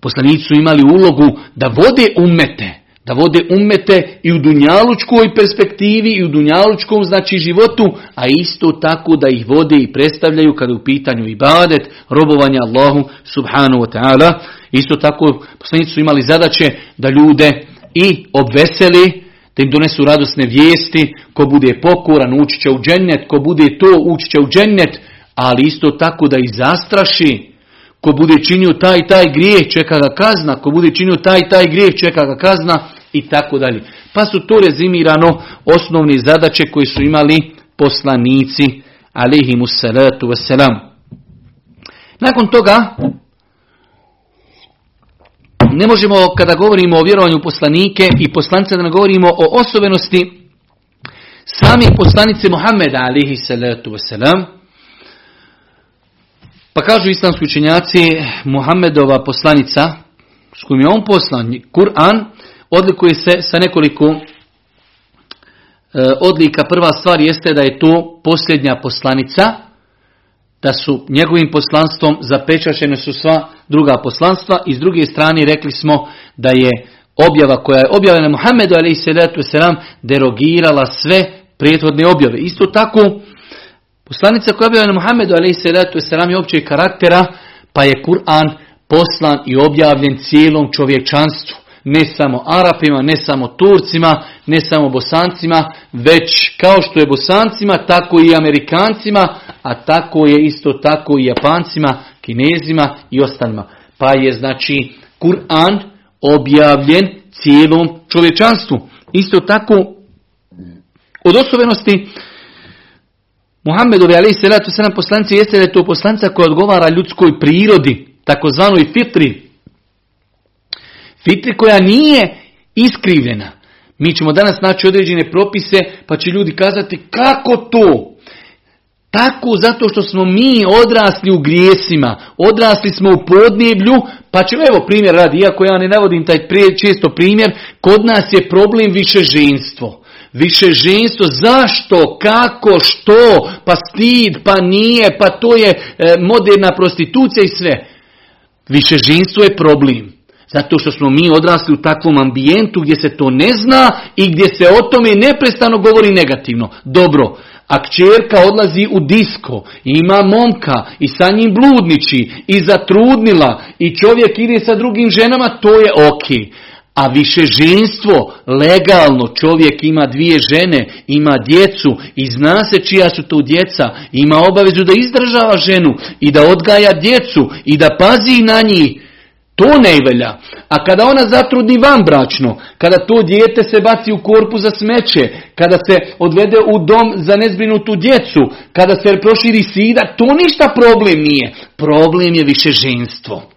[SPEAKER 1] poslanici su imali ulogu da vode umete. Da vode umete i u dunjalučkoj perspektivi i u dunjalučkom znači životu, a isto tako da ih vode i predstavljaju kada u pitanju ibadet, robovanja Allahu subhanahu wa ta'ala. Isto tako poslanici su imali zadaće da ljude i obveseli, da im donesu radosne vijesti, ko bude pokoran ući će u džennet, ko bude to ući će u džennet, ali isto tako da ih zastraši, ko bude činio taj taj grijeh čeka ga kazna, ko bude činio taj taj grijeh čeka ga kazna i tako dalje. Pa su to rezimirano osnovne zadaće koje su imali poslanici alihimu salatu wasalam. Nakon toga ne možemo kada govorimo o vjerovanju poslanike i poslanice da ne govorimo o osobenosti samih poslanice Muhammeda alihi salatu wasalam. Pa kažu islamski učenjaci Muhammedova poslanica s kojim je on poslan, Kur'an, odlikuje se sa nekoliko e, odlika. Prva stvar jeste da je to posljednja poslanica, da su njegovim poslanstvom zapečašene su sva druga poslanstva i s druge strane rekli smo da je objava koja je objavljena Muhammedu a.s. derogirala sve prethodne objave. Isto tako, poslanica koja je objavljena Muhammedu a.s. je općeg karaktera, pa je Kur'an poslan i objavljen cijelom čovječanstvu ne samo Arapima, ne samo Turcima, ne samo Bosancima, već kao što je Bosancima, tako i Amerikancima, a tako je isto tako i Japancima, Kinezima i ostalima. Pa je znači Kur'an objavljen cijelom čovječanstvu. Isto tako od osobenosti Muhammedovi ali se ratu sedam poslanci jeste da je to poslanca koja odgovara ljudskoj prirodi, takozvanoj fitri. Fitri koja nije iskrivljena. Mi ćemo danas naći određene propise pa će ljudi kazati kako to? Tako zato što smo mi odrasli u grijesima, odrasli smo u podneblju, pa ćemo, evo primjer radi, iako ja ne navodim taj prije, često primjer, kod nas je problem više ženstvo. Više ženstvo, zašto, kako, što, pa stid, pa nije, pa to je e, moderna prostitucija i sve. Više ženstvo je problem. Zato što smo mi odrasli u takvom ambijentu gdje se to ne zna i gdje se o tome neprestano govori negativno. Dobro, a kćerka odlazi u disko, ima momka i sa njim bludniči i zatrudnila i čovjek ide sa drugim ženama, to je ok. A više ženstvo, legalno, čovjek ima dvije žene, ima djecu i zna se čija su to djeca, ima obavezu da izdržava ženu i da odgaja djecu i da pazi na njih. To ne velja. A kada ona zatrudni van bračno, kada to dijete se baci u korpu za smeće, kada se odvede u dom za nezbrinutu djecu, kada se proširi sida, to ništa problem nije. Problem je više ženstvo.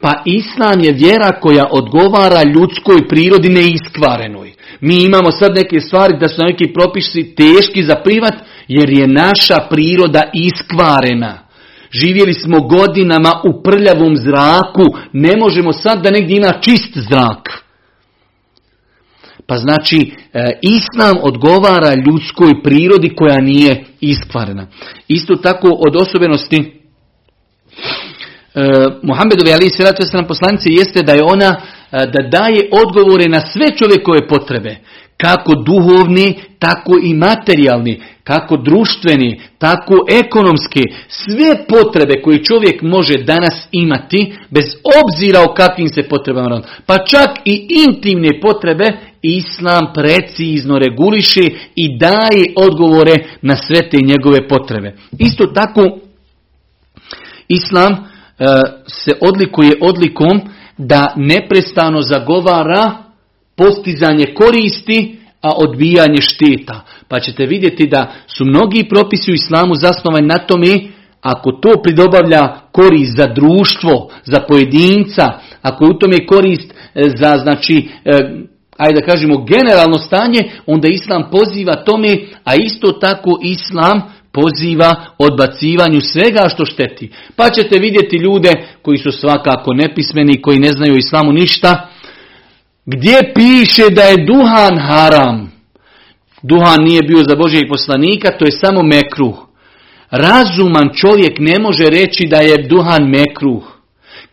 [SPEAKER 1] Pa islam je vjera koja odgovara ljudskoj prirodi neiskvarenoj. Mi imamo sad neke stvari da su neki propisi teški za privat, jer je naša priroda iskvarena. Živjeli smo godinama u prljavom zraku, ne možemo sad da negdje ima čist zrak. Pa znači, e, Islam odgovara ljudskoj prirodi koja nije iskvarena. Isto tako od osobenosti e, Muhammedovi ali se nam poslanice jeste da je ona e, da daje odgovore na sve čovjekove potrebe kako duhovni, tako i materijalni, kako društveni, tako ekonomski, sve potrebe koje čovjek može danas imati, bez obzira o kakvim se potrebama radi. Pa čak i intimne potrebe, Islam precizno reguliše i daje odgovore na sve te njegove potrebe. Isto tako, Islam se odlikuje odlikom da neprestano zagovara postizanje koristi, a odbijanje šteta. Pa ćete vidjeti da su mnogi propisi u islamu zasnovani na tome ako to pridobavlja korist za društvo, za pojedinca, ako je u tome korist e, za, znači, e, ajde da kažemo, generalno stanje, onda islam poziva tome, a isto tako islam poziva odbacivanju svega što šteti. Pa ćete vidjeti ljude koji su svakako nepismeni, koji ne znaju islamu ništa, gdje piše da je duhan haram? Duhan nije bio za Božijeg poslanika, to je samo mekruh. Razuman čovjek ne može reći da je duhan mekruh.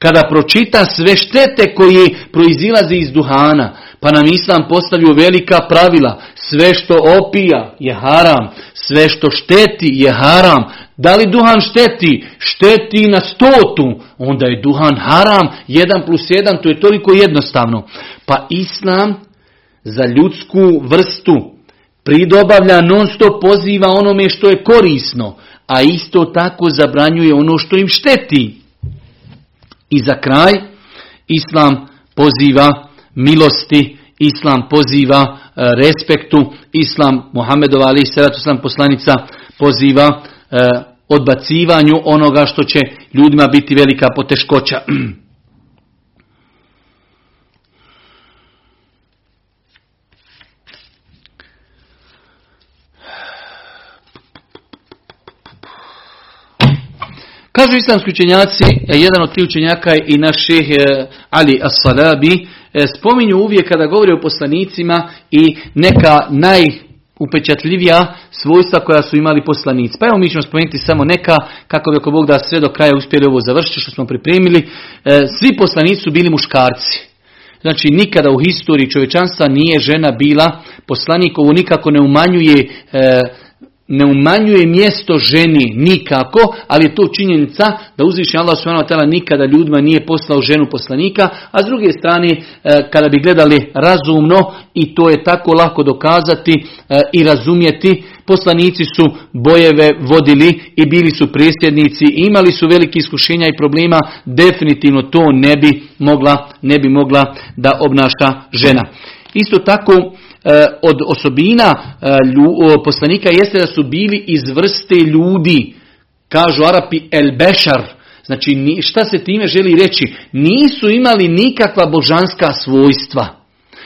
[SPEAKER 1] Kada pročita sve štete koji proizilaze iz duhana, pa nam Islam postavio velika pravila. Sve što opija je haram, sve što šteti je haram. Da li duhan šteti? Šteti na stotu. Onda je duhan haram. Jedan plus jedan, to je toliko jednostavno. Pa Islam za ljudsku vrstu pridobavlja non stop poziva onome što je korisno, a isto tako zabranjuje ono što im šteti. I za kraj, Islam poziva milosti, Islam poziva e, respektu, Islam Muhammedova ali i poslanica poziva e, odbacivanju onoga što će ljudima biti velika poteškoća. Kažu islamski učenjaci, e, jedan od tri učenjaka i naš šeh e, Ali As-Salabi, e, spominju uvijek kada govori o poslanicima i neka najupečatljivija svojstva koja su imali poslanici. Pa evo mi ćemo spomenuti samo neka, kako bi ako Bog da sve do kraja uspjeli ovo završiti što smo pripremili. Svi poslanici su bili muškarci. Znači nikada u historiji čovječanstva nije žena bila poslanik, ovo nikako ne umanjuje ne umanjuje mjesto ženi nikako, ali je to činjenica da uzviši Allah subhanahu nikada ljudima nije poslao ženu poslanika, a s druge strane e, kada bi gledali razumno i to je tako lako dokazati e, i razumjeti, poslanici su bojeve vodili i bili su presjednici, imali su veliki iskušenja i problema, definitivno to ne bi mogla, ne bi mogla da obnaša žena. Isto tako od osobina poslanika jeste da su bili iz vrste ljudi. Kažu Arapi el bešar. Znači šta se time želi reći? Nisu imali nikakva božanska svojstva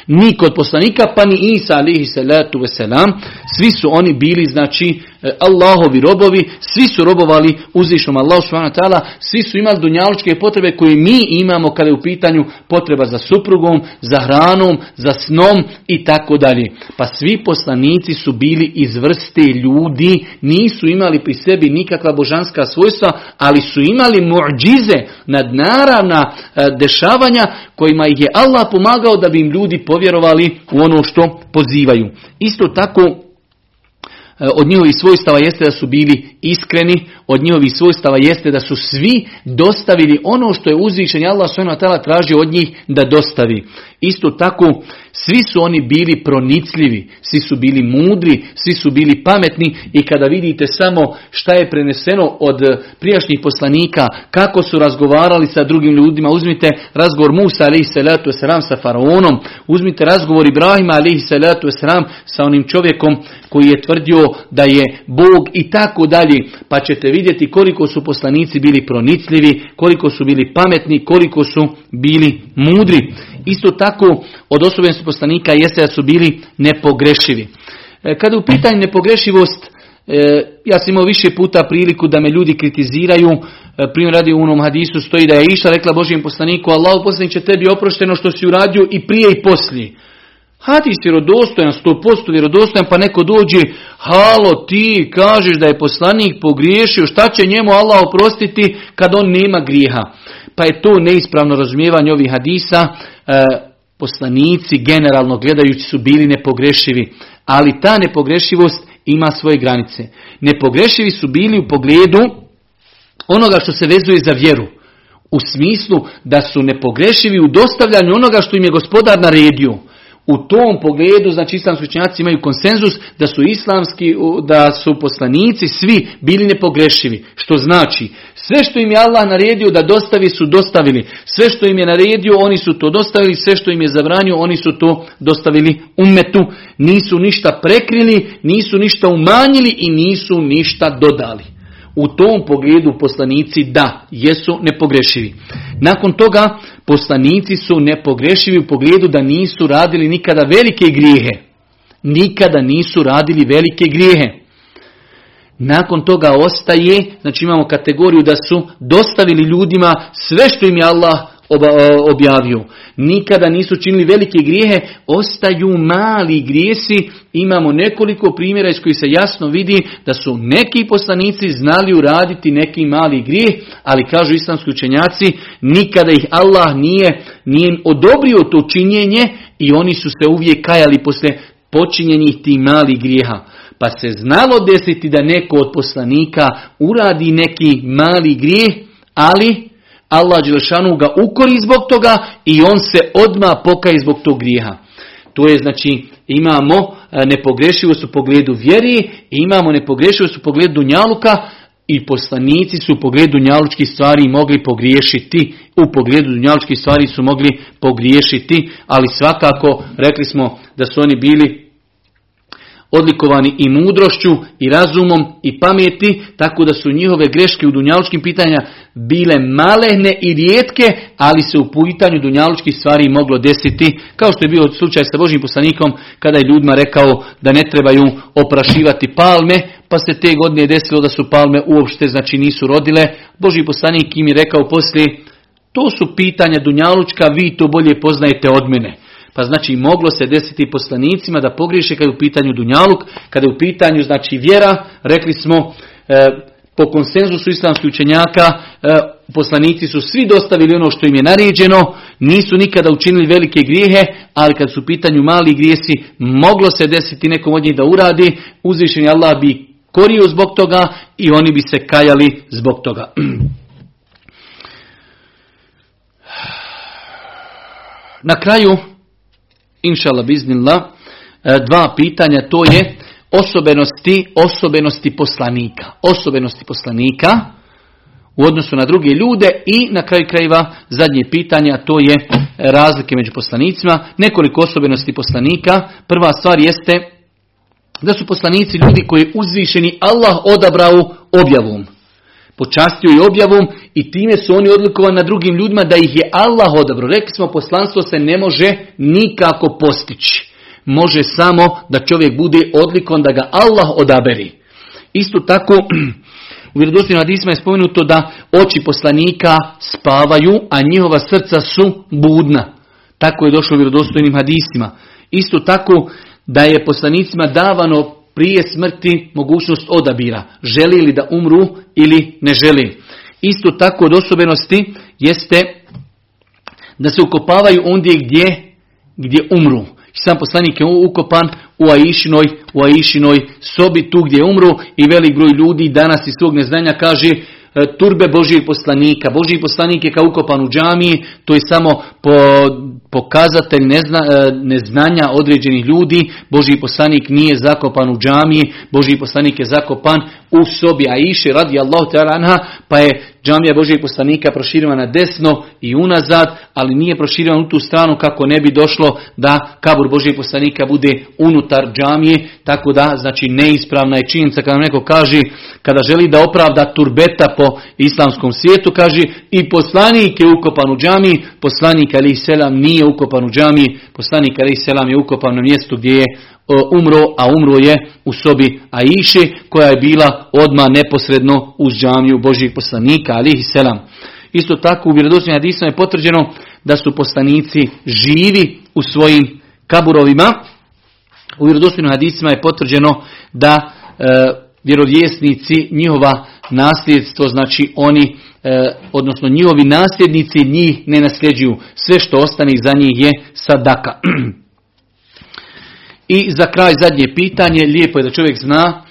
[SPEAKER 1] ni kod poslanika, pa ni Isa alihi salatu veselam, svi su oni bili, znači, e, Allahovi robovi, svi su robovali uzvišnom Allahu subhanahu svi su imali dunjalučke potrebe koje mi imamo kada je u pitanju potreba za suprugom, za hranom, za snom i tako dalje. Pa svi poslanici su bili iz vrste ljudi, nisu imali pri sebi nikakva božanska svojstva, ali su imali muđize, nadnaravna e, dešavanja kojima ih je Allah pomagao da bi im ljudi povjerovali u ono što pozivaju. Isto tako E, od njihovih svojstava jeste da su bili iskreni, od njihovih svojstava jeste da su svi dostavili ono što je uzvišen Allah s.w.t. tražio od njih da dostavi. Isto tako, svi su oni bili pronicljivi, svi su bili mudri, svi su bili pametni i kada vidite samo šta je preneseno od prijašnjih poslanika, kako su razgovarali sa drugim ljudima, uzmite razgovor Musa alaihi salatu wasalam sa faraonom, uzmite razgovor Ibrahima alaihi salatu wasalam sa onim čovjekom koji je tvrdio da je Bog i tako dalje, pa ćete vidjeti koliko su poslanici bili pronicljivi, koliko su bili pametni, koliko su bili mudri. Isto tako od osobenosti poslanika jeste da su bili nepogrešivi. E, kada u pitanju nepogrešivost, e, ja sam imao više puta priliku da me ljudi kritiziraju, e, primjer radi u onom hadisu stoji da je Iša rekla Božijem poslaniku, Allah poslanik će tebi oprošteno što si uradio i prije i poslije. Hadis vjerodostojan, sto posto vjerodostojan, pa neko dođe, halo ti kažeš da je poslanik pogriješio, šta će njemu Allah oprostiti kad on nema grijeha? Pa je to neispravno razumijevanje ovih hadisa, poslanici generalno gledajući su bili nepogrešivi, ali ta nepogrešivost ima svoje granice. Nepogrešivi su bili u pogledu onoga što se vezuje za vjeru. U smislu da su nepogrešivi u dostavljanju onoga što im je gospodar naredio. U tom pogledu, znači islamski učenjaci imaju konsenzus da su islamski, da su poslanici svi bili nepogrešivi. Što znači, sve što im je Allah naredio da dostavi su dostavili. Sve što im je naredio oni su to dostavili, sve što im je zabranio oni su to dostavili umetu. Nisu ništa prekrili, nisu ništa umanjili i nisu ništa dodali. U tom pogledu poslanici da, jesu nepogrešivi. Nakon toga poslanici su nepogrešivi u pogledu da nisu radili nikada velike grijehe. Nikada nisu radili velike grijehe. Nakon toga ostaje, znači imamo kategoriju da su dostavili ljudima sve što im je Allah objavio. Nikada nisu činili velike grijehe, ostaju mali grijesi. Imamo nekoliko primjera iz kojih se jasno vidi da su neki poslanici znali uraditi neki mali grijeh, ali kažu islamski učenjaci, nikada ih Allah nije, nije odobrio to činjenje i oni su se uvijek kajali poslije počinjenih tih malih grijeha. Pa se znalo desiti da neko od poslanika uradi neki mali grijeh, ali Allah Đelešanu ga ukori zbog toga i on se odma pokaje zbog tog grijeha. To je znači imamo e, nepogrešivost u pogledu vjeri imamo nepogrešivost u pogledu dunjaluka i poslanici su u pogledu dunjalučkih stvari mogli pogriješiti. U pogledu dunjalučkih stvari su mogli pogriješiti, ali svakako rekli smo da su oni bili odlikovani i mudrošću i razumom i pameti, tako da su njihove greške u dunjalučkim pitanja bile malehne i rijetke, ali se u pitanju dunjalučkih stvari moglo desiti, kao što je bio slučaj sa Božim poslanikom, kada je ljudima rekao da ne trebaju oprašivati palme, pa se te godine desilo da su palme uopšte znači nisu rodile. Boži poslanik im je rekao poslije, to su pitanja dunjalučka, vi to bolje poznajete od mene. Pa znači moglo se desiti poslanicima da pogriješe kada je u pitanju dunjaluk, kada je u pitanju znači vjera, rekli smo e, po konsenzusu islamskih učenjaka e, poslanici su svi dostavili ono što im je naređeno, nisu nikada učinili velike grijehe, ali kad su u pitanju mali grijesi, moglo se desiti nekom od njih da uradi, uzvišeni Allah bi korio zbog toga i oni bi se kajali zbog toga. Na kraju inšala biznila, e, dva pitanja, to je osobenosti, osobenosti poslanika. Osobenosti poslanika u odnosu na druge ljude i na kraju krajeva zadnje pitanja, to je razlike među poslanicima, nekoliko osobenosti poslanika. Prva stvar jeste da su poslanici ljudi koji uzvišeni Allah odabrao objavom. Počastio i objavom i time su oni odlikovani na drugim ljudima da ih je Allah odabrao. Rekli smo poslanstvo se ne može nikako postići. Može samo da čovjek bude odlikon da ga Allah odaberi. Isto tako u vjerodostojnim hadisma je spomenuto da oči poslanika spavaju, a njihova srca su budna. Tako je došlo u vjerodostojnim hadisima. Isto tako da je poslanicima davano prije smrti mogućnost odabira. Želi li da umru ili ne želi. Isto tako od osobenosti jeste da se ukopavaju ondje gdje, gdje umru. Sam poslanik je ukopan u Aišinoj, u Aišinoj sobi tu gdje umru i velik broj ljudi danas iz svog neznanja kaže turbe Božijeg poslanika. Božiji poslanik je kao ukopan u džamiji, to je samo po, pokazatelj nezna, e, neznanja određenih ljudi. Božiji poslanik nije zakopan u džamiji, Božiji poslanik je zakopan u sobi Aiše radi Allahu anha, pa je džamija Božijeg poslanika proširena na desno i unazad, ali nije proširena u tu stranu kako ne bi došlo da kabur Božijeg poslanika bude unutar džamije, tako da znači neispravna je činjenica kada neko kaže kada želi da opravda turbeta po islamskom svijetu, kaže i poslanik je ukopan u džamiji, poslanik ali selam nije ukopan u džamiji, poslanik ali selam je ukopan na mjestu gdje je umro, a umro je u sobi Aiše koja je bila odma neposredno uz džamiju Božih poslanika, alihi selam. Isto tako u vjerodostojnim hadisima je potvrđeno da su poslanici živi u svojim kaburovima. U vjerodostojnim hadisima je potvrđeno da e, vjerovjesnici, njihova nasljedstvo, znači oni, e, odnosno njihovi nasljednici njih ne nasljeđuju. Sve što ostane za njih je sadaka. I za kraj zadnje pitanje, lijepo je da čovjek zna,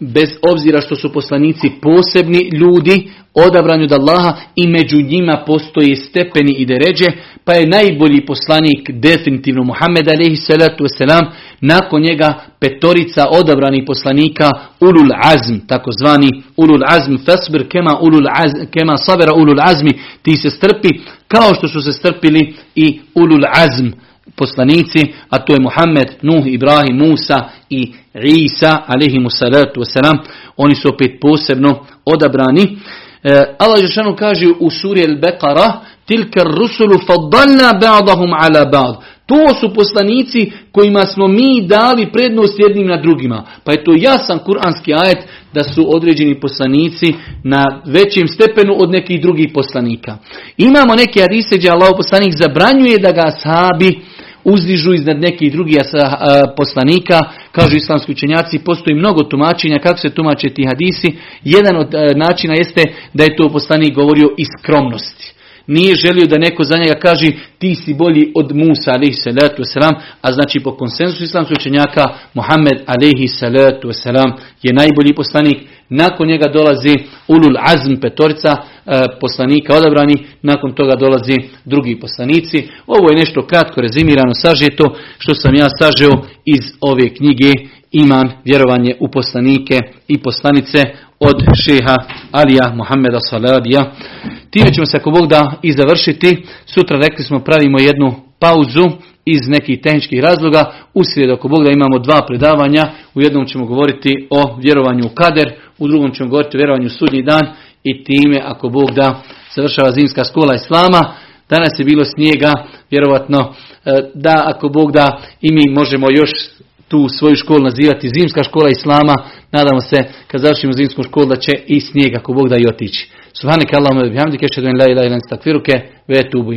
[SPEAKER 1] bez obzira što su poslanici posebni ljudi, odabrani od Allaha i među njima postoji stepeni i deređe, pa je najbolji poslanik definitivno Muhammed salatu wasalam, nakon njega petorica odabranih poslanika ulul azm, takozvani ulul azm, fasbir kema, ulul azm, kema sabera ulul azmi, ti se strpi kao što su se strpili i ulul azm, poslanici, a to je Muhammed, Nuh, Ibrahim, Musa i Isa, alihimu salatu wasalam, oni su opet posebno odabrani. E, Allah Žešanu kaže u suri Al-Beqara, tilka rusulu faddalna ba'dahum ala ba'd. To su poslanici kojima smo mi dali prednost jednim na drugima. Pa je to jasan kuranski ajet da su određeni poslanici na većem stepenu od nekih drugih poslanika. Imamo neke hadise gdje Allah poslanik zabranjuje da ga sahabi uzdižu iznad nekih drugih poslanika, kažu islamski učenjaci, postoji mnogo tumačenja kako se tumače ti hadisi. Jedan od načina jeste da je to poslanik govorio iz skromnosti. Nije želio da neko za njega kaže ti si bolji od Musa alaihi salatu wasalam, a znači po konsensusu islamskog učenjaka Muhammed alaihi salatu wasalam je najbolji poslanik. Nakon njega dolazi ulul azm petorica e, poslanika odabrani, nakon toga dolazi drugi poslanici. Ovo je nešto kratko rezimirano, sažeto, što sam ja sažeo iz ove knjige Iman, vjerovanje u poslanike i poslanice od šeha Alija Muhammeda Saladija. Time ćemo se ako Bog da i završiti. Sutra rekli smo pravimo jednu pauzu iz nekih tehničkih razloga. U srijedu ako Bog da imamo dva predavanja. U jednom ćemo govoriti o vjerovanju u kader, u drugom ćemo govoriti o vjerovanju u sudnji dan i time ako Bog da završava zimska škola Islama. Danas je bilo snijega, vjerovatno e, da ako Bog da i mi možemo još tu svoju školu nazivati zimska škola Islama. Nadamo se kad završimo zimsku školu da će i snijeg ako Bog da i otići. Subhanak Allahumma bihamdike, ashhadu an la ilaha illa anta astaghfiruke ve etubu